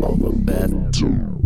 Mother Beth.